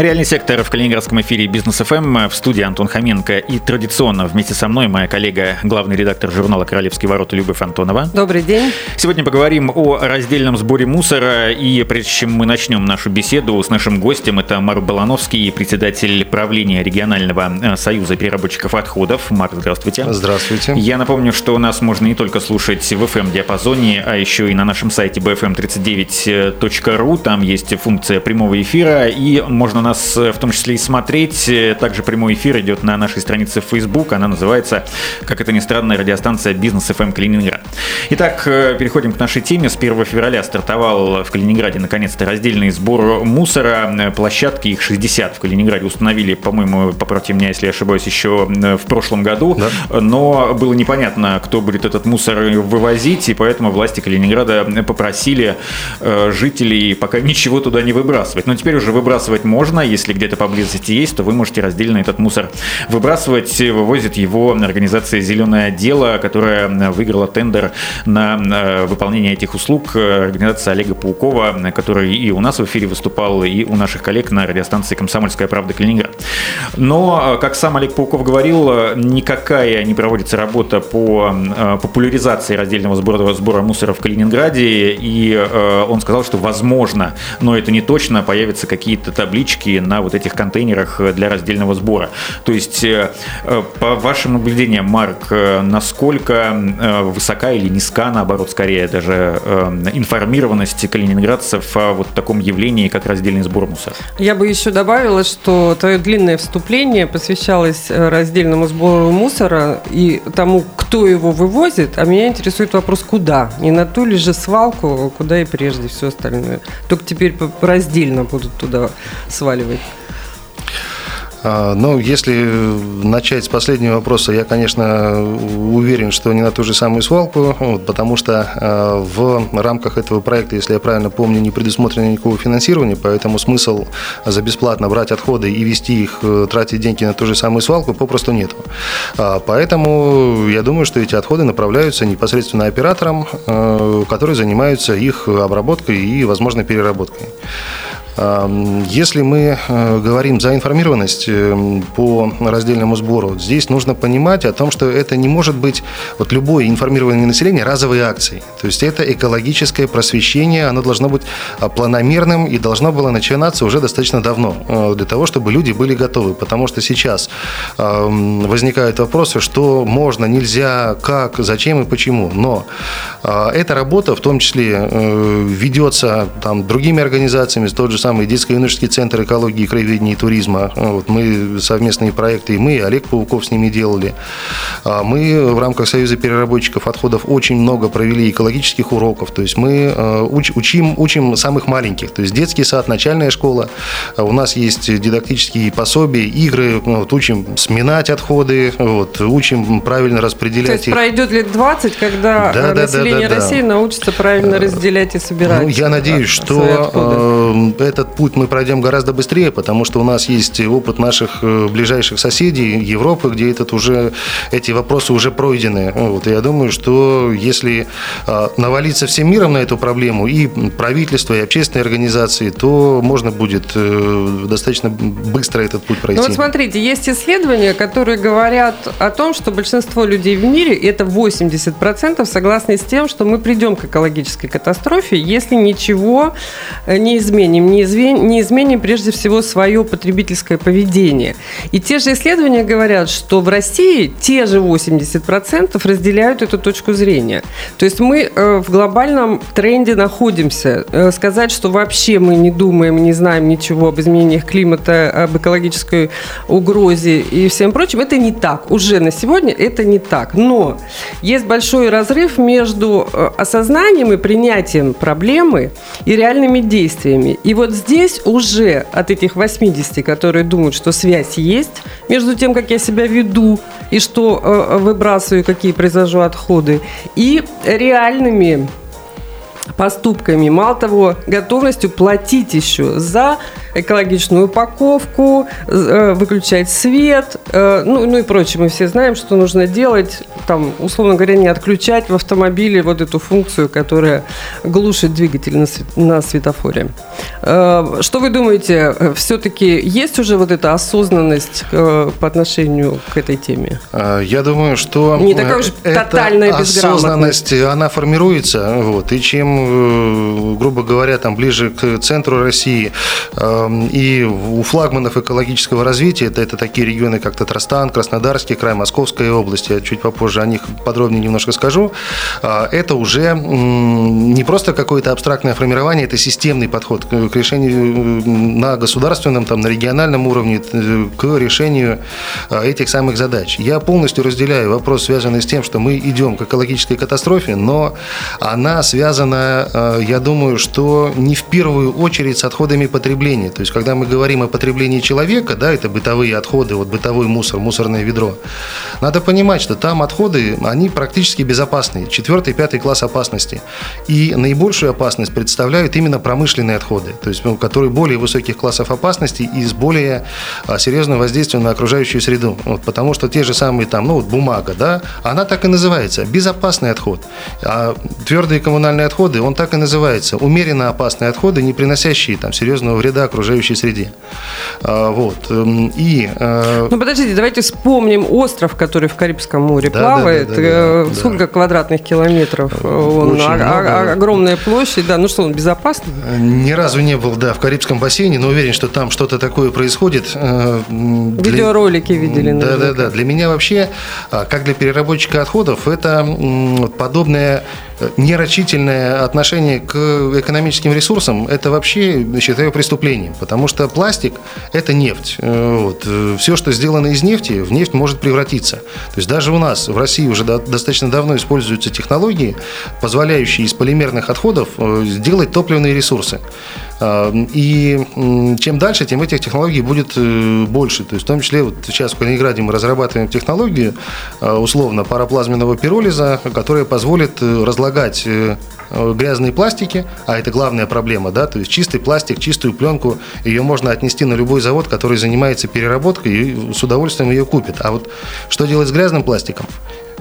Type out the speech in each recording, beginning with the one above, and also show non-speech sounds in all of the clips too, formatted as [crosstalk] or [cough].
Реальный сектор в Калининградском эфире Бизнес ФМ в студии Антон Хоменко и традиционно вместе со мной моя коллега, главный редактор журнала «Королевские ворота» Любовь Антонова. Добрый день. Сегодня поговорим о раздельном сборе мусора и прежде чем мы начнем нашу беседу с нашим гостем, это Марк Балановский, председатель правления регионального э, союза переработчиков отходов. Марк, здравствуйте. Здравствуйте. Я напомню, что нас можно не только слушать в FM-диапазоне, а еще и на нашем сайте bfm39.ru. Там есть функция прямого эфира и можно нас э, в том числе и смотреть. Э, также прямой эфир идет на нашей странице в Facebook. Она называется, как это ни странно, радиостанция «Бизнес FM Калининград». Итак, э, переходим к нашей теме. С 1 февраля стартовал в Калининграде наконец-то раздельный сбор мусора. Площадки, их 60 в Калининграде установили, по-моему, поправьте меня, если я ошибаюсь, еще в прошлом году. Да. Но было непонятно, кто будет этот мусор вывозить, и поэтому власти Калининграда попросили жителей пока ничего туда не выбрасывать. Но теперь уже выбрасывать можно, можно, если где-то поблизости есть, то вы можете раздельно этот мусор выбрасывать. Вывозит его организация «Зеленое дело», которая выиграла тендер на выполнение этих услуг. Организация Олега Паукова, который и у нас в эфире выступал, и у наших коллег на радиостанции «Комсомольская правда» Калининград. Но, как сам Олег Пауков говорил, никакая не проводится работа по популяризации раздельного сбора, сбора мусора в Калининграде, и он сказал, что возможно, но это не точно, появятся какие-то таблички, таблички на вот этих контейнерах для раздельного сбора. То есть, э, э, по вашим наблюдениям, Марк, э, насколько высока или низка, наоборот, скорее даже информированность калининградцев о вот таком явлении, как раздельный сбор мусора? Я бы еще добавила, что твое длинное вступление посвящалось раздельному сбору мусора и тому, кто его вывозит, а меня интересует вопрос, куда? Не на ту ли же свалку, куда и прежде все остальное. Только теперь раздельно будут туда сваливать сваливать? А, ну, если начать с последнего вопроса, я, конечно, уверен, что не на ту же самую свалку, вот, потому что а, в рамках этого проекта, если я правильно помню, не предусмотрено никакого финансирования, поэтому смысл за бесплатно брать отходы и вести их, э, тратить деньги на ту же самую свалку попросту нет. А, поэтому я думаю, что эти отходы направляются непосредственно операторам, э, которые занимаются их обработкой и, возможно, переработкой. Если мы э, говорим за информированность э, по раздельному сбору, здесь нужно понимать о том, что это не может быть вот любое информирование населения разовой акцией. То есть это экологическое просвещение, оно должно быть а, планомерным и должно было начинаться уже достаточно давно э, для того, чтобы люди были готовы. Потому что сейчас возникают вопросы, что можно, нельзя, как, зачем и почему. Но а, эта работа в том числе ведется там, другими организациями, тот же самый детско-юношеский центр экологии, краеведения и туризма. Вот мы совместные проекты, и мы, и Олег Пауков с ними делали. А мы в рамках Союза переработчиков отходов очень много провели экологических уроков. То есть мы э, уч, учим, учим самых маленьких. То есть детский сад, начальная школа. А у нас есть дидактические пособия, игры. Вот, учим сминать отходы, вот, учим правильно распределять То есть их. пройдет лет 20, когда да, население да, да, да, России да. научится правильно разделять и собирать. Ну, я надеюсь, что э, этот путь мы пройдем гораздо быстрее, потому что у нас есть опыт наших э, ближайших соседей Европы, где этот уже, эти вопросы уже пройдены. Вот, и я думаю, что если а, навалиться всем миром на эту проблему, и правительство, и общественные организации, то можно будет э, достаточно быстро этот путь пройти. Ну вот смотрите, есть исследования, которые говорят о том, что большинство людей в мире, это 80%, согласны с тем, что мы придем к экологической катастрофе, если ничего э, не изменим, не, не изменим прежде всего свое потребительское поведение. И те же исследования говорят, что в России те же 80% разделяют эту точку зрения. То есть мы э, в глобальном тренде находимся. Э, сказать, что вообще мы не думаем, не знаем ничего об изменениях климата, об экологической угрозе и всем прочим, это не так. Уже на сегодня это не так. Но есть большой разрыв между э, осознанием и принятием проблемы и реальными действиями. И вот здесь здесь уже от этих 80, которые думают, что связь есть между тем, как я себя веду и что э, выбрасываю, какие произвожу отходы, и реальными поступками, мало того, готовностью платить еще за экологичную упаковку, э, выключать свет, э, ну, ну и прочее. Мы все знаем, что нужно делать, там, условно говоря, не отключать в автомобиле вот эту функцию, которая глушит двигатель на, свет, на светофоре. Э, что вы думаете, все-таки есть уже вот эта осознанность по отношению к этой теме? Я думаю, что не такая уж тотальная осознанность, она формируется, вот, и чем, грубо говоря, там ближе к центру России, и у флагманов экологического развития, это, это такие регионы, как Татарстан, Краснодарский край, Московская область, я чуть попозже о них подробнее немножко скажу, а, это уже не просто какое-то абстрактное формирование, это системный подход к решению на государственном, там, на региональном уровне, к решению а, этих самых задач. Я полностью разделяю вопрос, связанный с тем, что мы идем к экологической катастрофе, но она связана, а, я думаю, что не в первую очередь с отходами потребления. То есть, когда мы говорим о потреблении человека, да, это бытовые отходы, вот бытовой мусор, мусорное ведро, надо понимать, что там отходы, они практически безопасные, четвертый, пятый класс опасности. И наибольшую опасность представляют именно промышленные отходы, то есть, ну, которые более высоких классов опасности и с более а, серьезным воздействием на окружающую среду. Вот, потому что те же самые там, ну, вот бумага, да, она так и называется, безопасный отход. А твердые коммунальные отходы, он так и называется, умеренно опасные отходы, не приносящие там серьезного вреда окружающей среде. А, вот. Эм, и... Э, ну, подождите, давайте вспомним остров, который в Карибском море да, плавает. Да, да, да, да, Сколько да. квадратных километров? Он, Очень а, много. огромная площадь, да. Ну что, он безопасный? Ни разу не был, да, в Карибском бассейне, но уверен, что там что-то такое происходит. Э, Видеоролики для... видели. Да, да, да. Для меня вообще, а, как для переработчика отходов, это подобное нерачительное отношение к экономическим ресурсам – это вообще, считаю, преступлением, потому что пластик – это нефть. Э, вот. Э, Все, что сделано из нефти, в нефть может превратиться. То есть даже у нас в России уже достаточно давно используются технологии, позволяющие из полимерных отходов э, сделать топливные ресурсы. И чем дальше, тем этих технологий будет больше. То есть в том числе вот сейчас в Калининграде мы разрабатываем технологию условно параплазменного пиролиза, которая позволит разлагать разлагать э, грязные пластики, а это главная проблема, да, то есть чистый пластик, чистую пленку, ее можно отнести на любой завод, который занимается переработкой и с удовольствием ее купит. А вот что делать с грязным пластиком?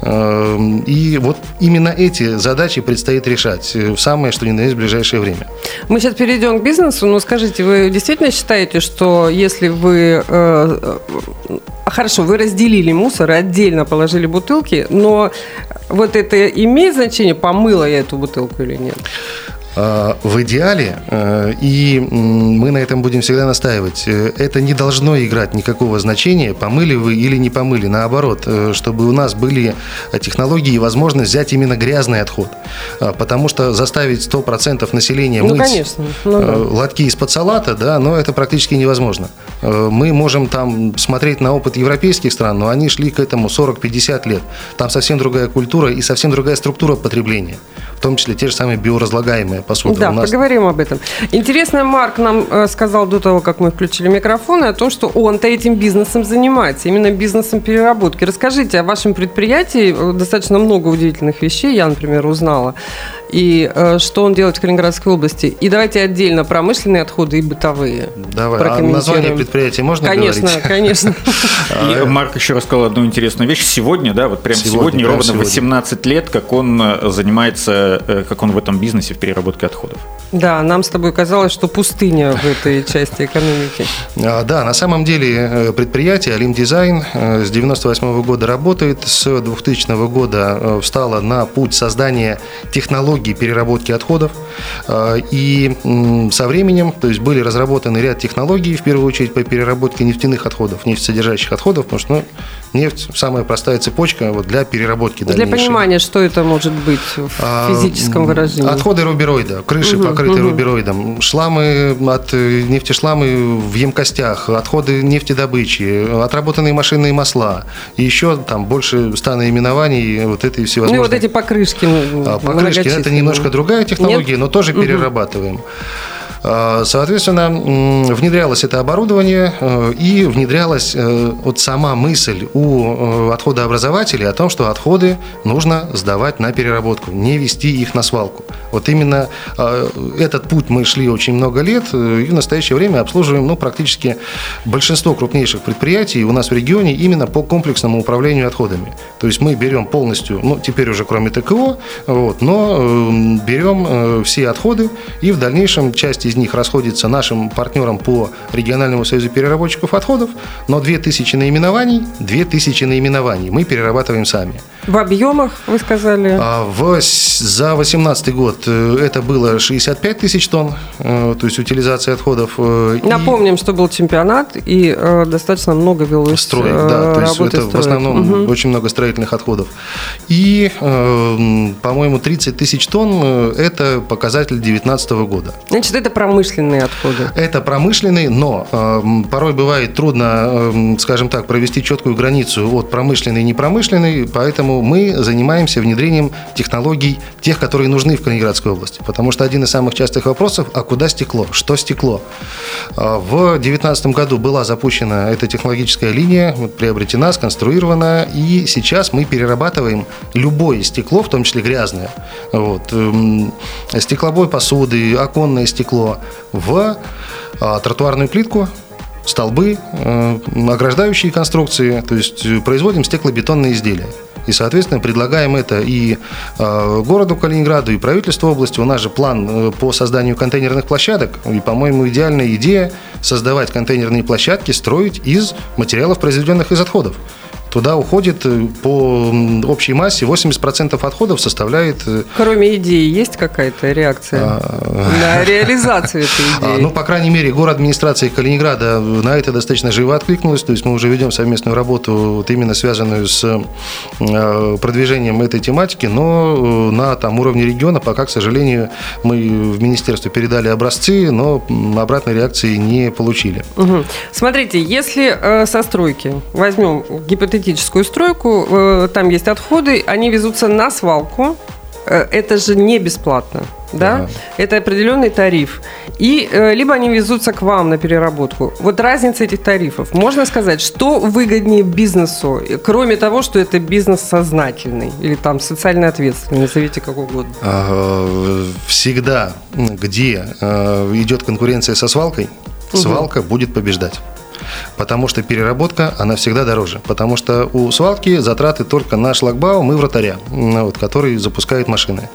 Эм, и вот именно эти задачи предстоит решать в самое, что ни на есть, ближайшее время. Мы сейчас перейдем к бизнесу, но скажите, вы действительно считаете, что если вы... Э, э, хорошо, вы разделили мусор, отдельно положили бутылки, но вот это имеет значение, помыла я эту бутылку или нет? А, в идеале, э, и мы на этом будем всегда настаивать, э, это не должно играть никакого значения, помыли вы или не помыли. Наоборот, э, чтобы у нас были технологии и возможность взять именно грязный отход. Потому что заставить 100% населения ну, мыть конечно. Ну, да. лотки из-под салата, да, но это практически невозможно. Мы можем там смотреть на опыт европейских стран, но они шли к этому 40-50 лет. Там совсем другая культура и совсем другая структура потребления в том числе те же самые биоразлагаемые посуды. Да, нас... поговорим об этом. Интересно, Марк нам э, сказал до того, как мы включили микрофоны, о том, что он-то этим бизнесом занимается, именно бизнесом переработки. Расскажите о вашем предприятии. Достаточно много удивительных вещей я, например, узнала и э, что он делает в Калининградской области. И давайте отдельно промышленные отходы и бытовые. Давай, а название предприятия можно конечно, говорить? Конечно, [laughs] конечно. Марк еще рассказал одну интересную вещь. Сегодня, да, вот прямо сегодня, сегодня ровно сегодня. 18 лет, как он э, занимается, э, как он в этом бизнесе в переработке отходов. Да, нам с тобой казалось, что пустыня в этой [laughs] части экономики. А, да, на самом деле э, предприятие Алим Дизайн с 98 года работает, с 2000 года встало на путь создания технологий технологии переработки отходов. А, и со временем, то есть были разработаны ряд технологий, в первую очередь по переработке нефтяных отходов, нефтесодержащих отходов, потому что ну, Нефть – самая простая цепочка вот, для переработки Для понимания, что это может быть в а, физическом выражении. Отходы рубероида, крыши, угу, покрытые угу. рубероидом, шламы от э, нефтешламы в емкостях, отходы нефтедобычи, отработанные машинные масла. И еще там больше ста наименований вот этой всевозможной... Ну и вот эти покрышки. А, покрышки – это немножко другая технология, Нет? но тоже перерабатываем. Соответственно, внедрялось это оборудование и внедрялась вот сама мысль у отходообразователей о том, что отходы нужно сдавать на переработку, не вести их на свалку. Вот именно этот путь мы шли очень много лет и в настоящее время обслуживаем ну, практически большинство крупнейших предприятий у нас в регионе именно по комплексному управлению отходами. То есть мы берем полностью, ну, теперь уже кроме ТКО, вот, но э, берем э, все отходы и в дальнейшем часть из них расходится нашим партнерам по региональному союзу переработчиков отходов, но 2000 наименований, 2000 наименований мы перерабатываем сами. В объемах, вы сказали? А, в, за 2018 год э, это было 65 тысяч тонн, то есть утилизация отходов. Напомним, и... что был чемпионат, и достаточно много велось Строек, да, то есть это строек. в основном угу. очень много строительных отходов. И, по-моему, 30 тысяч тонн – это показатель 2019 года. Значит, это промышленные отходы? Это промышленные, но э, порой бывает трудно, э, скажем так, провести четкую границу от промышленной и непромышленной, поэтому мы занимаемся внедрением технологий, тех, которые нужны в Калининградской области. Потому что один из самых частых вопросов – а куда стекло? Что стекло? Э, в 2019 году была запущена эта технологическая линия, приобретена, сконструирована, и сейчас мы перерабатываем любое стекло, в том числе грязное, вот, эм, стеклобой посуды, оконное стекло в а, тротуарную плитку, столбы, э, ограждающие конструкции, то есть э, производим стеклобетонные изделия. И, соответственно, предлагаем это и э, городу Калининграду, и правительству области. У нас же план по созданию контейнерных площадок. И, по-моему, идеальная идея создавать контейнерные площадки, строить из материалов, произведенных из отходов. Туда уходит э, по общей массе 80% отходов составляет... Э, Кроме идеи, есть какая-то реакция а... на реализацию этой [laughs] а, идеи? Ну, по крайней мере, город администрации Калининграда на это достаточно живо откликнулась. То есть мы уже ведем совместную работу, вот именно связанную с э, продвижением этой тематики, но на там, уровне региона пока, к сожалению, мы в министерство передали образцы, но обратной реакции не получили. Угу. Смотрите, если э, со стройки возьмем гипотетически гипотетическую стройку, э, там есть отходы, они везутся на свалку. Э, это же не бесплатно. Да? Ага. Это определенный тариф. И э, либо они везутся к вам на переработку. Вот разница этих тарифов. Можно сказать, что выгоднее бизнесу, кроме того, что это бизнес сознательный или там социально ответственный, назовите как угодно. Всегда, где идет конкуренция со свалкой, свалка угу. будет побеждать потому что переработка, она всегда дороже. Потому что у свалки затраты только на шлагбаум и вратаря, вот, который запускает машины.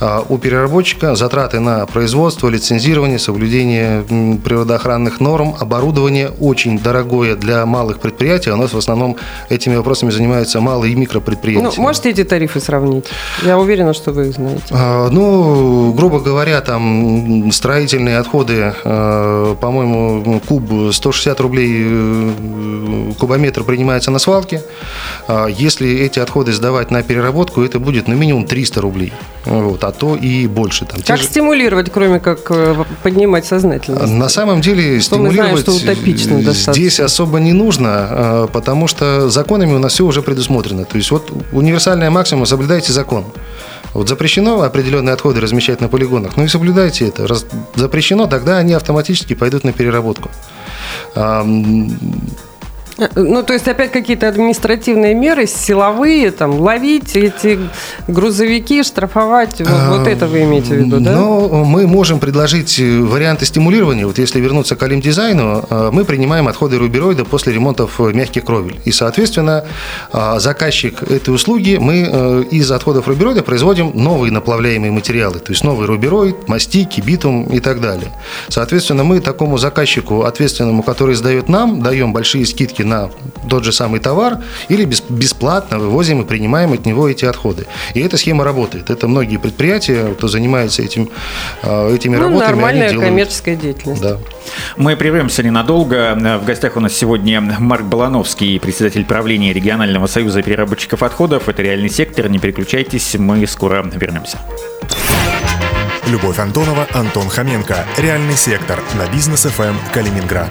А у переработчика затраты на производство, лицензирование, соблюдение природоохранных норм, оборудование очень дорогое для малых предприятий. У нас в основном этими вопросами занимаются малые и микропредприятия. Ну, можете эти тарифы сравнить? Я уверена, что вы их знаете. А, ну, грубо говоря, там строительные отходы, а, по-моему, куб 160 рублей рублей э, кубометр принимается на свалке. А если эти отходы сдавать на переработку, это будет ну, минимум 300 рублей, вот, а то и больше. Там, как же... стимулировать, кроме как э, поднимать сознательность? На самом деле что стимулировать знаем, что здесь особо не нужно, а, потому что законами у нас все уже предусмотрено. То есть вот универсальная максимум – соблюдайте закон. Вот запрещено определенные отходы размещать на полигонах, ну и соблюдайте это. Раз запрещено, тогда они автоматически пойдут на переработку. Um, Ну, то есть опять какие-то административные меры, силовые, там, ловить эти грузовики, штрафовать, вот, вот это вы имеете в виду, да? Ну, мы можем предложить варианты стимулирования. Вот если вернуться к Алим-дизайну, э, мы принимаем отходы рубероида после ремонтов мягких кровель. И, соответственно, э, заказчик этой услуги, мы э, из отходов рубероида производим новые наплавляемые материалы, то есть новый рубероид, мастики, битум и так далее. Соответственно, мы такому заказчику, ответственному, который сдает нам, даем большие скидки на тот же самый товар или бесплатно вывозим и принимаем от него эти отходы. И эта схема работает. Это многие предприятия, кто занимается этим, а, этими ну, работами. Нормальная делают... коммерческая деятельность. Да. Мы прервемся ненадолго. В гостях у нас сегодня Марк Балановский, председатель правления регионального союза переработчиков отходов. Это реальный сектор. Не переключайтесь, мы скоро вернемся. Любовь Антонова, Антон Хоменко. Реальный сектор на бизнес ФМ Калининград.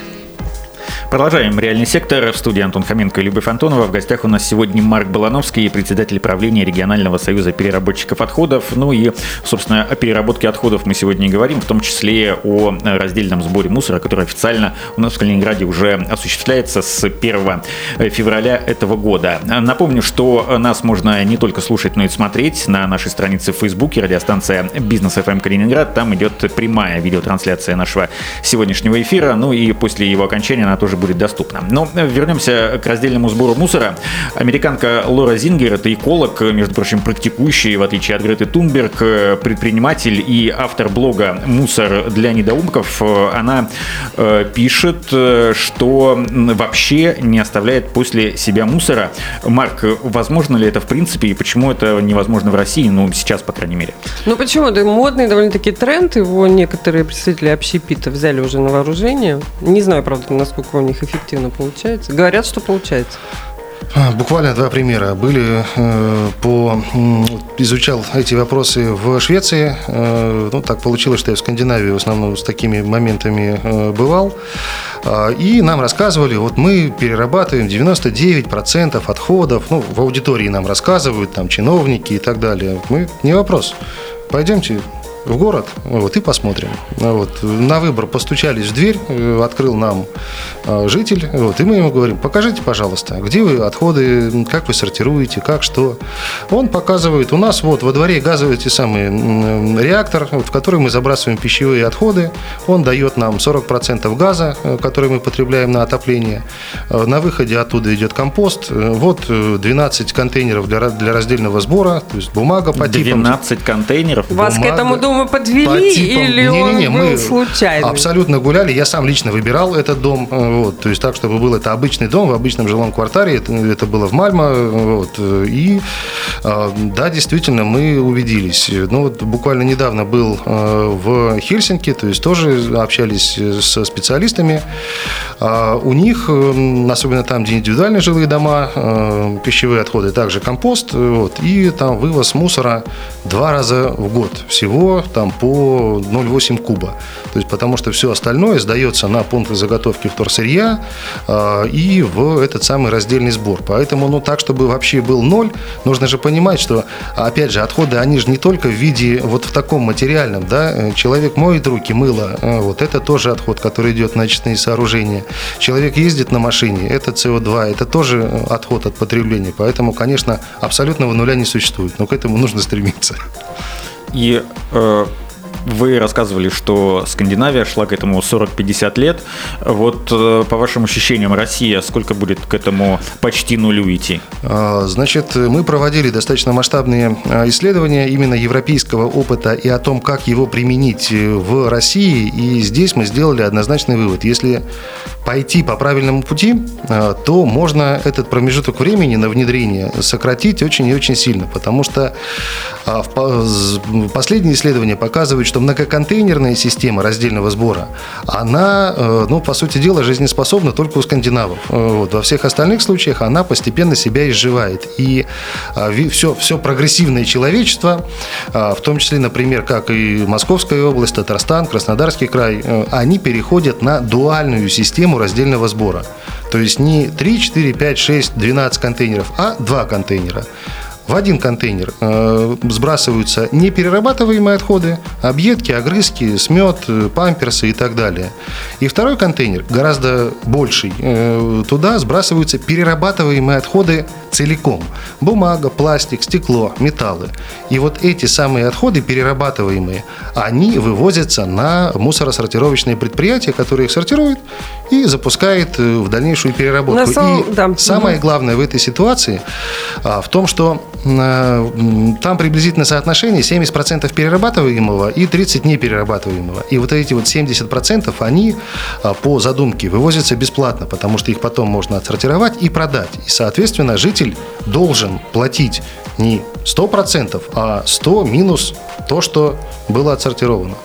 Продолжаем «Реальный сектор». В студии Антон Хоменко и Любовь Антонова. В гостях у нас сегодня Марк Балановский, председатель правления регионального союза переработчиков отходов. Ну и, собственно, о переработке отходов мы сегодня и говорим, в том числе о раздельном сборе мусора, который официально у нас в Калининграде уже осуществляется с 1 февраля этого года. Напомню, что нас можно не только слушать, но и смотреть на нашей странице в Фейсбуке, радиостанция «Бизнес FM Калининград». Там идет прямая видеотрансляция нашего сегодняшнего эфира. Ну и после его окончания она тоже будет доступна. Но вернемся к раздельному сбору мусора. Американка Лора Зингер, это эколог, между прочим, практикующий, в отличие от Греты Тунберг, предприниматель и автор блога «Мусор для недоумков». Она э, пишет, что вообще не оставляет после себя мусора. Марк, возможно ли это в принципе и почему это невозможно в России, ну, сейчас, по крайней мере? Ну, почему? Это модный довольно-таки тренд, его некоторые представители общепита взяли уже на вооружение. Не знаю, правда, насколько у них эффективно получается? Говорят, что получается. А, буквально два примера. Были э, по изучал эти вопросы в Швеции. Э, ну, так получилось, что я в Скандинавии в основном с такими моментами э, бывал. Э, и нам рассказывали, вот мы перерабатываем 99% отходов. Ну, в аудитории нам рассказывают, там, чиновники и так далее. Мы, не вопрос. Пойдемте в город, вот, и посмотрим. Вот. На выбор постучались в дверь, э, открыл нам э, житель, вот, и мы ему говорим, покажите, пожалуйста, где вы отходы, как вы сортируете, как, что. Он показывает, у нас вот во дворе газовый те самый реактор, в который мы забрасываем пищевые отходы, он дает нам 40% газа, э, который мы потребляем на отопление. На выходе оттуда идет компост, вот 12 контейнеров для, для раздельного сбора, то есть бумага по 12 типам. 12 контейнеров? Вас бумага. к этому дома подвели по типам... или не, он не, не, был мы случайно? Абсолютно гуляли. Я сам лично выбирал этот дом. Э, вот, то есть так, чтобы был это обычный дом в обычном жилом квартале. Это, это было в Мальмо. Вот, и э, да, действительно, мы убедились. Ну, вот буквально недавно был э, в Хельсинки, то есть тоже общались со специалистами. У них, особенно там, где индивидуальные жилые дома, пищевые отходы, также компост, вот, и там вывоз мусора два раза в год всего там по 0,8 куба. То есть потому что все остальное сдается на пункты заготовки вторсырья э, и в этот самый раздельный сбор. Поэтому ну так, чтобы вообще был ноль, нужно же понимать, что опять же отходы, они же не только в виде вот в таком материальном, да, человек моет руки, мыло, э, вот это тоже отход, который идет на очистные сооружения. Человек ездит на машине, это СО2, это тоже отход от потребления. Поэтому, конечно, абсолютного нуля не существует, но к этому нужно стремиться. И э, вы рассказывали, что Скандинавия шла к этому 40-50 лет. Вот э, по вашим ощущениям, Россия сколько будет к этому почти нулю идти? А, значит, мы проводили достаточно масштабные а, исследования именно европейского опыта и о том, как его применить в России. И здесь мы сделали однозначный вывод. Если пойти по правильному пути, а, то можно этот промежуток времени на внедрение сократить очень и очень сильно. Потому что последние исследования показывают, что многоконтейнерная система раздельного сбора, она, э, ну, по сути дела, жизнеспособна только у скандинавов. Э, вот. Во всех остальных случаях она постепенно себя изживает. И все, а, все прогрессивное человечество, а, в том числе, например, как и Московская область, Татарстан, Краснодарский край, э, они переходят на дуальную систему раздельного сбора. То есть не 3, 4, 5, 6, 12 контейнеров, а 2 контейнера. В один контейнер э, сбрасываются неперерабатываемые отходы, объедки, огрызки, смет, э, памперсы и так далее. И второй контейнер, гораздо больший, э, туда сбрасываются перерабатываемые отходы целиком. Бумага, пластик, стекло, металлы. И вот эти самые отходы перерабатываемые, они вывозятся на мусоросортировочные предприятия, которые их сортируют и запускает в дальнейшую переработку. Самом... И да. самое главное в этой ситуации а, в том, что Э, там приблизительно соотношение 70% перерабатываемого и 30% неперерабатываемого. И вот эти вот 70% они э, по задумке вывозятся бесплатно, потому что их потом можно отсортировать и продать. И, соответственно, житель должен платить не 100%, а 100 минус то, что было отсортировано.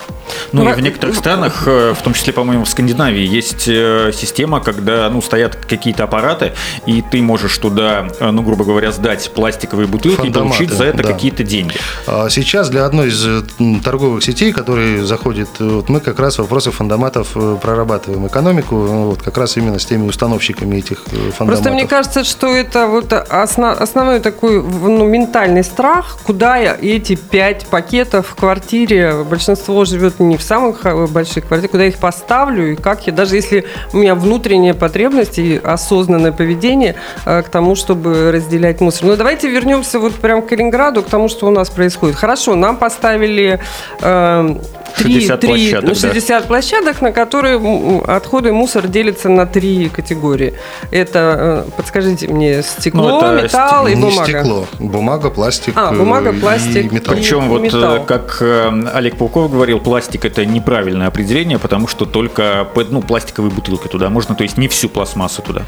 Ну и в некоторых странах, э, в том числе, по-моему, в Скандинавии, есть э, система, когда ну, стоят какие-то аппараты, и ты можешь туда, э, ну, грубо говоря, сдать пластиковые бутылки Фандоматы, и получить за это да. какие-то деньги. А сейчас для одной из торговых сетей, которые заходит, вот мы как раз вопросы фондоматов прорабатываем экономику, вот как раз именно с теми установщиками этих фондоматов. Просто мне кажется, что это вот основ, основной такой ну, ментальный страх, куда эти пять пакетов в квартире, большинство живет не в самых больших квартирах, куда я их поставлю, и как я, даже если у меня внутренняя потребность и осознанное поведение э, к тому, чтобы разделять мусор. Но давайте вернемся вот прям к Калининграду, к тому, что у нас происходит. Хорошо, нам поставили э, 60 3, площадок, 60 да. площадок, на которые отходы и мусор делятся на три категории. Это, э, подскажите мне, стекло, ну, металл ст... и бумага. Не стекло, бумага, пластик. А, бумага, пластик. И металл. Причем вот, металл. как Олег Пауков говорил, пластик это неправильное определение, потому что только ну, пластиковые бутылки туда можно, то есть не всю пластмассу туда.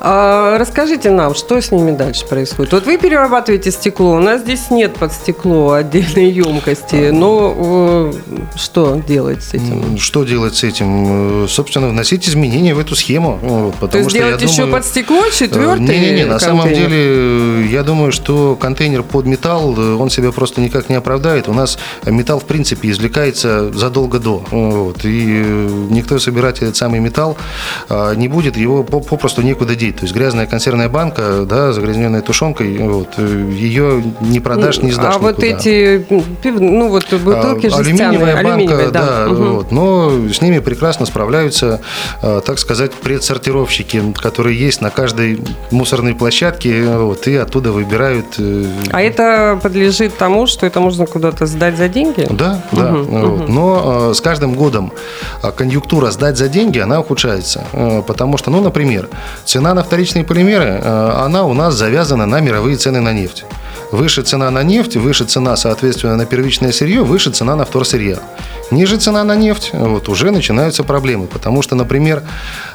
А, расскажите нам, что с ними дальше происходит? Вот вы перерабатываете стекло, у нас здесь нет под стекло отдельной емкости, но э, что делать с этим? Что делать с этим? Э, собственно, вносить изменения в эту схему. Потому То есть что делать еще думаю, под стекло четвертый Не-не-не, на самом деле, э, я думаю, что контейнер под металл, он себя просто никак не оправдает. У нас металл, в принципе, извлекается задолго до. Вот, и никто собирать этот самый металл а, не будет, его попросту некуда деть. То есть грязная консервная банка, да, загрязненная тушенкой, вот, ее не продашь, не сдашь А никуда. вот эти, ну вот бутылки а, жестяные, алюминиевая банка, да, угу. вот, но с ними прекрасно справляются, э, так сказать, предсортировщики, которые есть на каждой мусорной площадке, вот, и оттуда выбирают. Э, а это подлежит тому, что это можно куда-то сдать за деньги? Да, да. Угу, вот. угу. Но с каждым годом конъюнктура сдать за деньги, она ухудшается, потому что, ну, например, цена на вторичные полимеры, она у нас завязана на мировые цены на нефть. Выше цена на нефть, выше цена, соответственно, на первичное сырье, выше цена на вторсырье. Ниже цена на нефть, вот уже начинаются проблемы, потому что, например,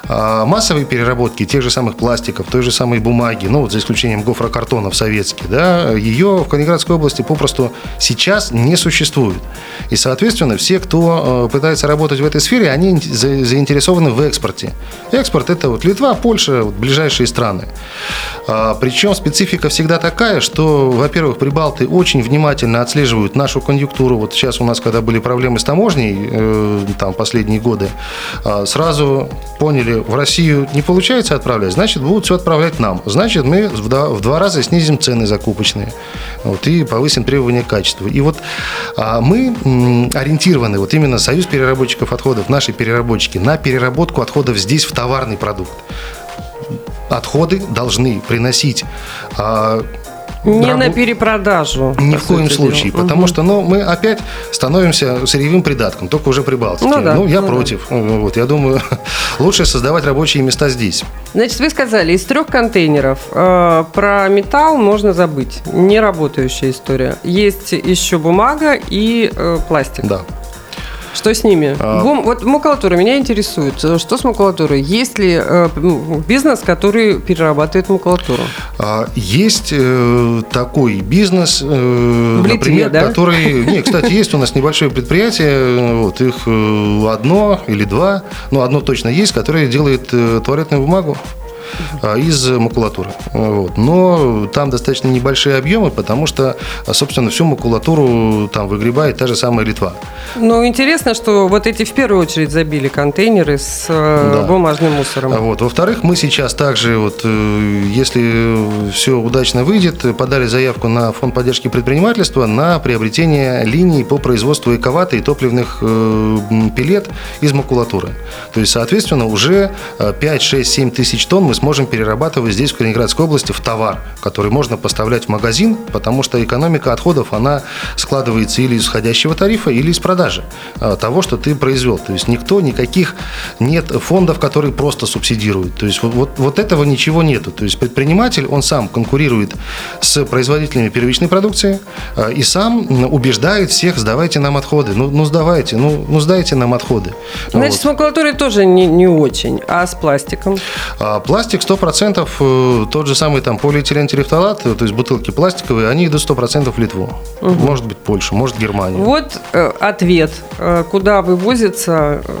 а, массовые переработки тех же самых пластиков, той же самой бумаги, ну вот за исключением гофрокартонов советских, да, ее в Калининградской области попросту сейчас не существует. И, соответственно, все, кто э, пытается работать в этой сфере, они заинтересованы в экспорте. Экспорт – это вот Литва, Польша, вот ближайшие страны. А, Причем специфика всегда такая, что, во-первых, прибалты очень внимательно отслеживают нашу конъюнктуру. Вот сейчас у нас, когда были проблемы с таможней, э, там, последние годы, а, сразу поняли, в Россию не получается отправлять, значит, будут все отправлять нам. Значит, мы в два, в два раза снизим цены закупочные вот, и повысим требования к качеству. И вот а, мы ориентированы, вот именно Союз переработчиков отходов, наши переработчики, на переработку отходов здесь в товарный продукт отходы должны приносить а, не раб... на перепродажу. Ни в коем случае. Дела. Потому угу. что ну, мы опять становимся сырьевым придатком, только уже при Балтике. Ну, да, ну я ну, против. Да. Вот, я думаю, [laughs] лучше создавать рабочие места здесь. Значит, вы сказали, из трех контейнеров э, про металл можно забыть. Не работающая история. Есть еще бумага и э, пластик. Да. Что с ними? А... Бум, вот макулатура меня интересует. Что с макулатурой? Есть ли э, бизнес, который перерабатывает макулатуру? А, есть э, такой бизнес, э, Литве, например, да? который... Не, кстати, есть у нас небольшое предприятие, вот их э, одно или два, ну, одно точно есть, которое делает э, туалетную бумагу. А, из макулатуры. Вот. Но там достаточно небольшие объемы, потому что, собственно, всю макулатуру там выгребает та же самая Литва. Ну, интересно, что вот эти в первую очередь забили контейнеры с э, да. бумажным мусором. Вот. Во-вторых, мы сейчас также, вот, э, если все удачно выйдет, подали заявку на фонд поддержки предпринимательства на приобретение линий по производству эковаты и топливных э, пилет из макулатуры. То есть, соответственно, уже 5, 6, 7 тысяч тонн мы сможем перерабатывать здесь, в Калининградской области, в товар, который можно поставлять в магазин, потому что экономика отходов, она складывается или из входящего тарифа, или из продажи а, того, что ты произвел. То есть никто, никаких нет фондов, которые просто субсидируют. То есть вот, вот, вот этого ничего нету. То есть предприниматель, он сам конкурирует с производителями первичной продукции а, и сам убеждает всех, сдавайте нам отходы. Ну, ну сдавайте, ну, ну сдайте нам отходы. Значит, вот. с макулатурой тоже не, не очень, а с пластиком? А, пластик пластик 100%, э, тот же самый там полиэтилен терефталат, то есть бутылки пластиковые, они идут 100% в Литву. Угу. Может быть Польшу, может Германию. Вот э, ответ, э, куда вывозится э,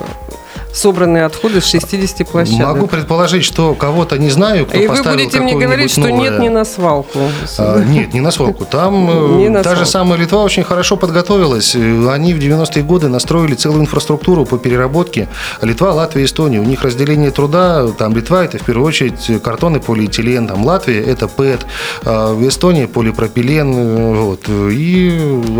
собранные отходы с 60 площадок. Могу предположить, что кого-то не знаю, кто И вы будете мне говорить, что новое. нет, не на свалку. А, нет, не на свалку. Там [laughs] не на та свалку. же самая Литва очень хорошо подготовилась. Они в 90-е годы настроили целую инфраструктуру по переработке. Литва, Латвия, Эстония. У них разделение труда. Там Литва – это в первую очередь картон и полиэтилен. Там Латвия – это ПЭТ. А в Эстонии – полипропилен. Вот. И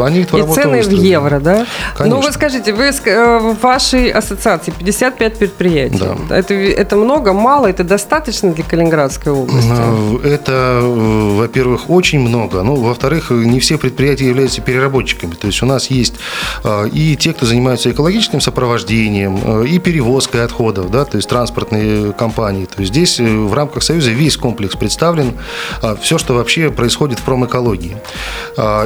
они эту и цены в евро, да? Конечно. Ну, вы скажите, вы э, в вашей ассоциации 50 55 предприятий. Да. Это, это много, мало, это достаточно для Калининградской области? Э, это, э, во-первых, очень много. Ну, во-вторых, не все предприятия являются переработчиками. То есть у нас есть э, и те, кто занимаются экологическим сопровождением, и перевозкой отходов, да, то есть транспортные компании. То есть здесь в рамках Союза весь комплекс представлен, все, что вообще происходит в промэкологии.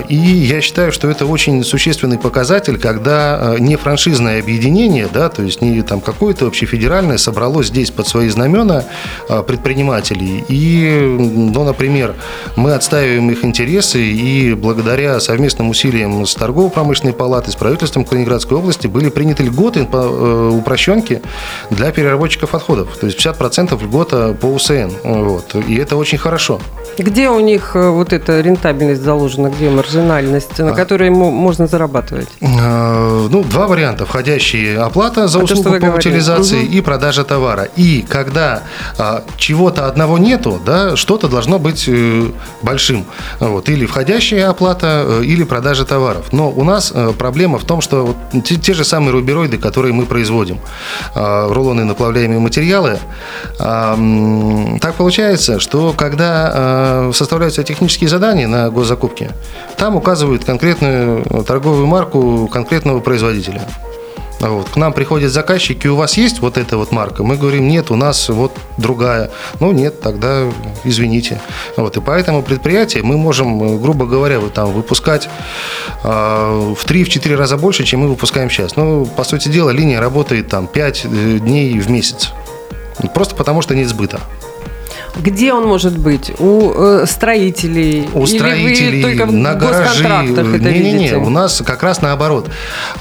И я считаю, что это очень существенный показатель, когда не франшизное объединение, да, то есть не там какое-то вообще федеральное собралось здесь под свои знамена а, предпринимателей. И, ну, например, мы отстаиваем их интересы, и благодаря совместным усилиям с торгово-промышленной палатой, с правительством Калининградской области были приняты льготы по э, упрощенке для переработчиков отходов. То есть 50% льгота по УСН. Вот. И это очень хорошо. Где у них э, вот эта рентабельность заложена, где маржинальность, на а. которой можно зарабатывать? А, ну, два варианта. Входящие оплата за услугу по утилизации угу. и продажа товара. И когда а, чего-то одного нету, да, что-то должно быть э, большим. Вот. Или входящая оплата, э, или продажа товаров. Но у нас э, проблема в том, что вот те, те же самые рубероиды, которые мы производим, э, рулоны наплавляемые материалы, э, так получается, что когда э, составляются технические задания на госзакупки, там указывают конкретную торговую марку конкретного производителя. Вот. К нам приходят заказчики, у вас есть вот эта вот марка? Мы говорим, нет, у нас вот другая. Ну, нет, тогда извините. Вот. И поэтому предприятие мы можем, грубо говоря, вот там выпускать э, в 3-4 раза больше, чем мы выпускаем сейчас. Ну, по сути дела, линия работает там 5 э, дней в месяц. Просто потому, что нет сбыта. Где он может быть? У э, строителей? У Или строителей, только на гаражи. Не-не-не, у нас как раз наоборот.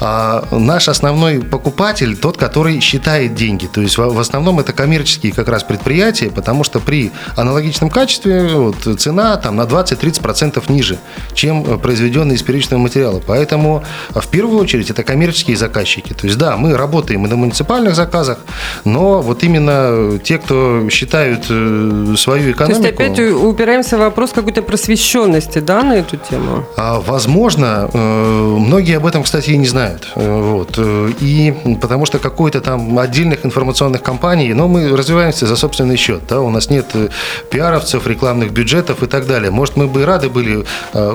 А, наш основной покупатель тот, который считает деньги. То есть в, в основном это коммерческие как раз предприятия, потому что при аналогичном качестве вот, цена там на 20-30% ниже, чем произведенные из первичного материала. Поэтому в первую очередь это коммерческие заказчики. То есть да, мы работаем и на муниципальных заказах, но вот именно те, кто считают э, свою экономику. То есть опять упираемся в вопрос какой-то просвещенности, да, на эту тему? А, возможно, э, многие об этом, кстати, и не знают. Э, вот. Э, и потому что какой-то там отдельных информационных компаний, но мы развиваемся за собственный счет. Да? У нас нет пиаровцев, рекламных бюджетов и так далее. Может, мы бы и рады были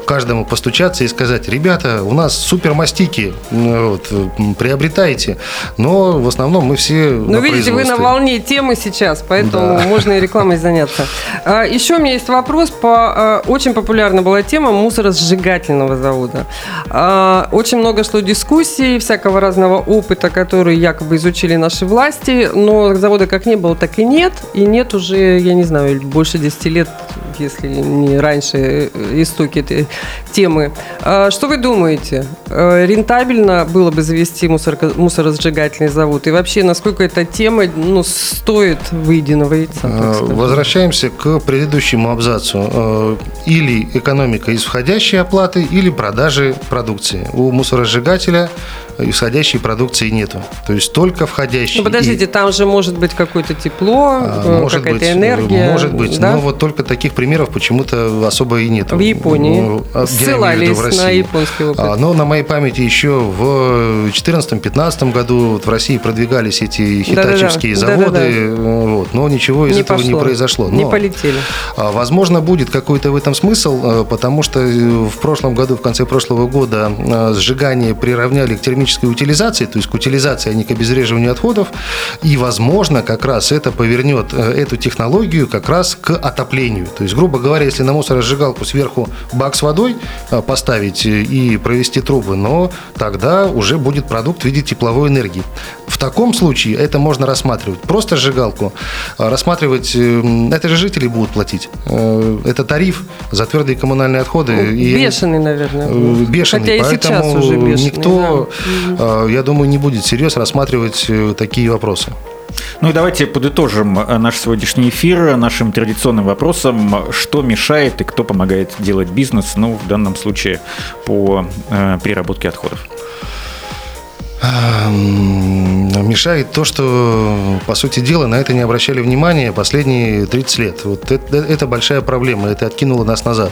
каждому постучаться и сказать, ребята, у нас супер мастики, вот, приобретайте. Но в основном мы все Ну, видите, вы на волне темы сейчас, поэтому да. можно и рекламой заняться [laughs] заняться. А, еще у меня есть вопрос по... А, очень популярна была тема мусоросжигательного завода. А, очень много шло дискуссий, всякого разного опыта, который якобы изучили наши власти, но завода как не было, так и нет. И нет уже, я не знаю, больше 10 лет, если не раньше, э, истоки этой темы. Что вы думаете? Рентабельно было бы завести мусор, мусоросжигательный завод? И вообще, насколько эта тема ну, стоит выеденного яйца? Возвращаемся к предыдущему абзацу. Э, или экономика из входящей оплаты, или продажи продукции. У мусоросжигателя исходящей продукции нету. То есть только входящие. Ну, подождите, и... там же может быть какое-то тепло, а, какая-то энергия. Может быть, да? но вот только таких примеров почему-то особо и нет. В Японии. Ну, Ссылались в на японский опыт. А, но на моей памяти еще в 2014-2015 году вот в России продвигались эти хитачевские да, да, да. заводы, да, да, да. Вот, но ничего из не этого пошло. не произошло. Но, не полетели. А, возможно, будет какой-то в этом смысл, э, потому что в прошлом году, в конце прошлого года э, сжигание приравняли к термическому термической утилизации, то есть к утилизации, а не к обезвреживанию отходов. И, возможно, как раз это повернет э, эту технологию как раз к отоплению. То есть, грубо говоря, если на мусоросжигалку сверху бак с водой э, поставить и провести трубы, но тогда уже будет продукт в виде тепловой энергии. В таком случае это можно рассматривать. Просто сжигалку рассматривать, это же жители будут платить. Это тариф за твердые коммунальные отходы. Ну, бешеный, наверное. Бешеный. Хотя и сейчас уже бешеный. Никто, да. Я думаю, не будет всерьез рассматривать такие вопросы. Ну и давайте подытожим э, наш сегодняшний эфир нашим традиционным вопросом, что мешает и кто помогает делать бизнес, ну, в данном случае по э, переработке отходов. Мешает то, что, по сути дела, на это не обращали внимания последние 30 лет. Вот это, это большая проблема, это откинуло нас назад.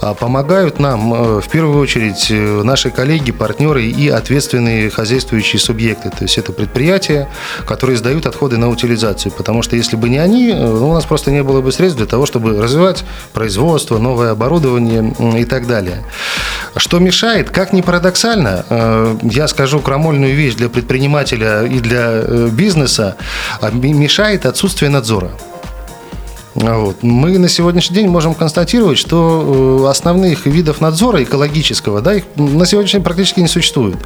А помогают нам, э, в первую очередь, э, наши коллеги, партнеры и ответственные хозяйствующие субъекты. То есть это предприятия, которые сдают отходы на утилизацию. Потому что если бы не они, э, ну, у нас просто не было бы средств для того, чтобы развивать производство, новое оборудование и так далее. Что мешает? Как ни парадоксально, я скажу крамольно актуальную вещь для предпринимателя и для э, бизнеса, а мешает отсутствие надзора. Вот. Мы на сегодняшний день можем констатировать, что э, основных видов надзора экологического, да, их на сегодняшний день практически не существует.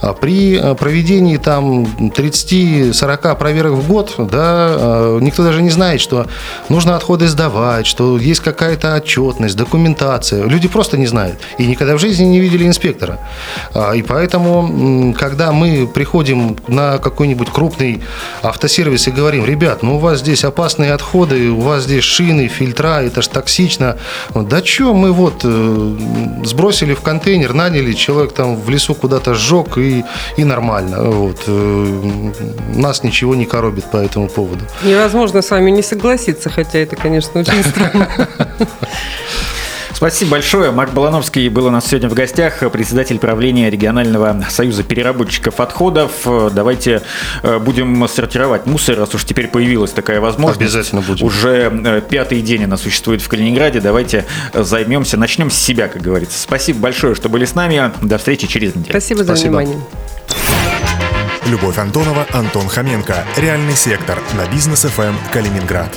А при э, проведении там 30-40 проверок в год, да, э, никто даже не знает, что нужно отходы сдавать, что есть какая-то отчетность, документация. Люди просто не знают и никогда в жизни не видели инспектора. А, и поэтому, когда мы приходим на какой-нибудь крупный автосервис и говорим, ребят, ну у вас здесь опасные отходы, у вас здесь эти шины, фильтра, это ж токсично. Да что, мы вот э, сбросили в контейнер, наняли, человек там в лесу куда-то сжег и, и нормально. Вот. Э, нас ничего не коробит по этому поводу. Невозможно с вами не согласиться, хотя это, конечно, очень странно. [laughs] Спасибо большое. Марк Балановский был у нас сегодня в гостях, председатель правления регионального союза переработчиков отходов. Давайте э, будем сортировать мусор, раз уж теперь появилась такая возможность. Обязательно будем. Уже э, пятый день она существует в Калининграде. Давайте займемся, начнем с себя, как говорится. Спасибо большое, что были с нами. До встречи через неделю. Спасибо за Спасибо. внимание. Любовь Антонова, Антон Хоменко. Реальный сектор на бизнес ФМ Калининград.